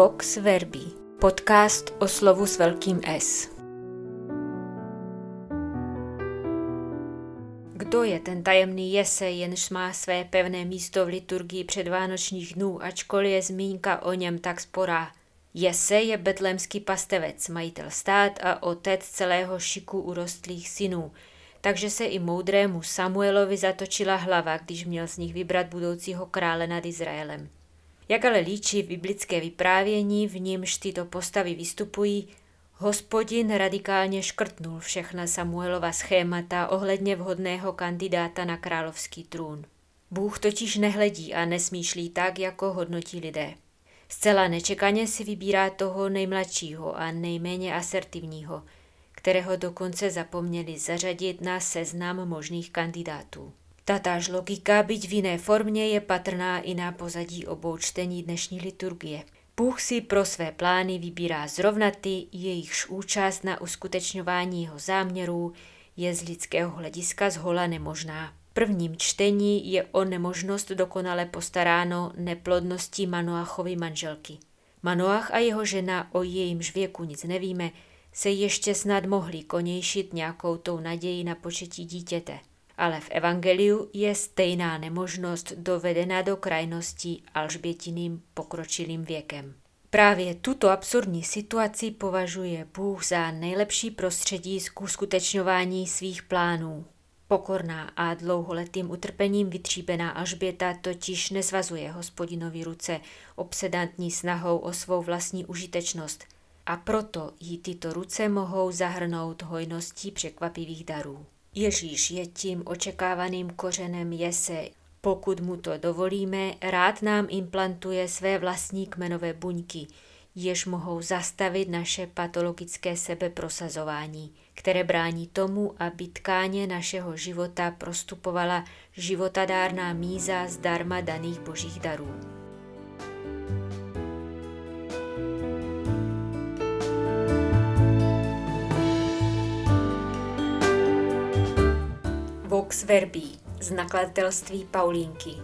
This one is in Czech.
Vox Verbi, podcast o slovu s velkým S. Kdo je ten tajemný jese, jenž má své pevné místo v liturgii předvánočních dnů, ačkoliv je zmínka o něm tak sporá? Jese je betlémský pastevec, majitel stát a otec celého šiku urostlých synů, takže se i moudrému Samuelovi zatočila hlava, když měl z nich vybrat budoucího krále nad Izraelem. Jak ale líčí biblické vyprávění, v nímž tyto postavy vystupují, hospodin radikálně škrtnul všechna Samuelova schémata ohledně vhodného kandidáta na královský trůn. Bůh totiž nehledí a nesmýšlí tak, jako hodnotí lidé. Zcela nečekaně si vybírá toho nejmladšího a nejméně asertivního, kterého dokonce zapomněli zařadit na seznam možných kandidátů. Tatáž logika, byť v jiné formě, je patrná i na pozadí obou čtení dnešní liturgie. Bůh si pro své plány vybírá zrovna ty, jejichž účast na uskutečňování jeho záměrů je z lidského hlediska zhola nemožná. V prvním čtení je o nemožnost dokonale postaráno neplodností Manoachovy manželky. Manoach a jeho žena, o jejímž věku nic nevíme, se ještě snad mohli konějšit nějakou tou naději na početí dítěte ale v Evangeliu je stejná nemožnost dovedena do krajností alžbětiným pokročilým věkem. Právě tuto absurdní situaci považuje Bůh za nejlepší prostředí k uskutečňování svých plánů. Pokorná a dlouholetým utrpením vytříbená Alžběta totiž nezvazuje hospodinovi ruce obsedantní snahou o svou vlastní užitečnost a proto jí tyto ruce mohou zahrnout hojností překvapivých darů. Ježíš je tím očekávaným kořenem jese. Pokud mu to dovolíme, rád nám implantuje své vlastní kmenové buňky, jež mohou zastavit naše patologické sebeprosazování, které brání tomu, aby tkáně našeho života prostupovala životadárná míza zdarma daných božích darů. Vox Verbi z nakladatelství Paulínky.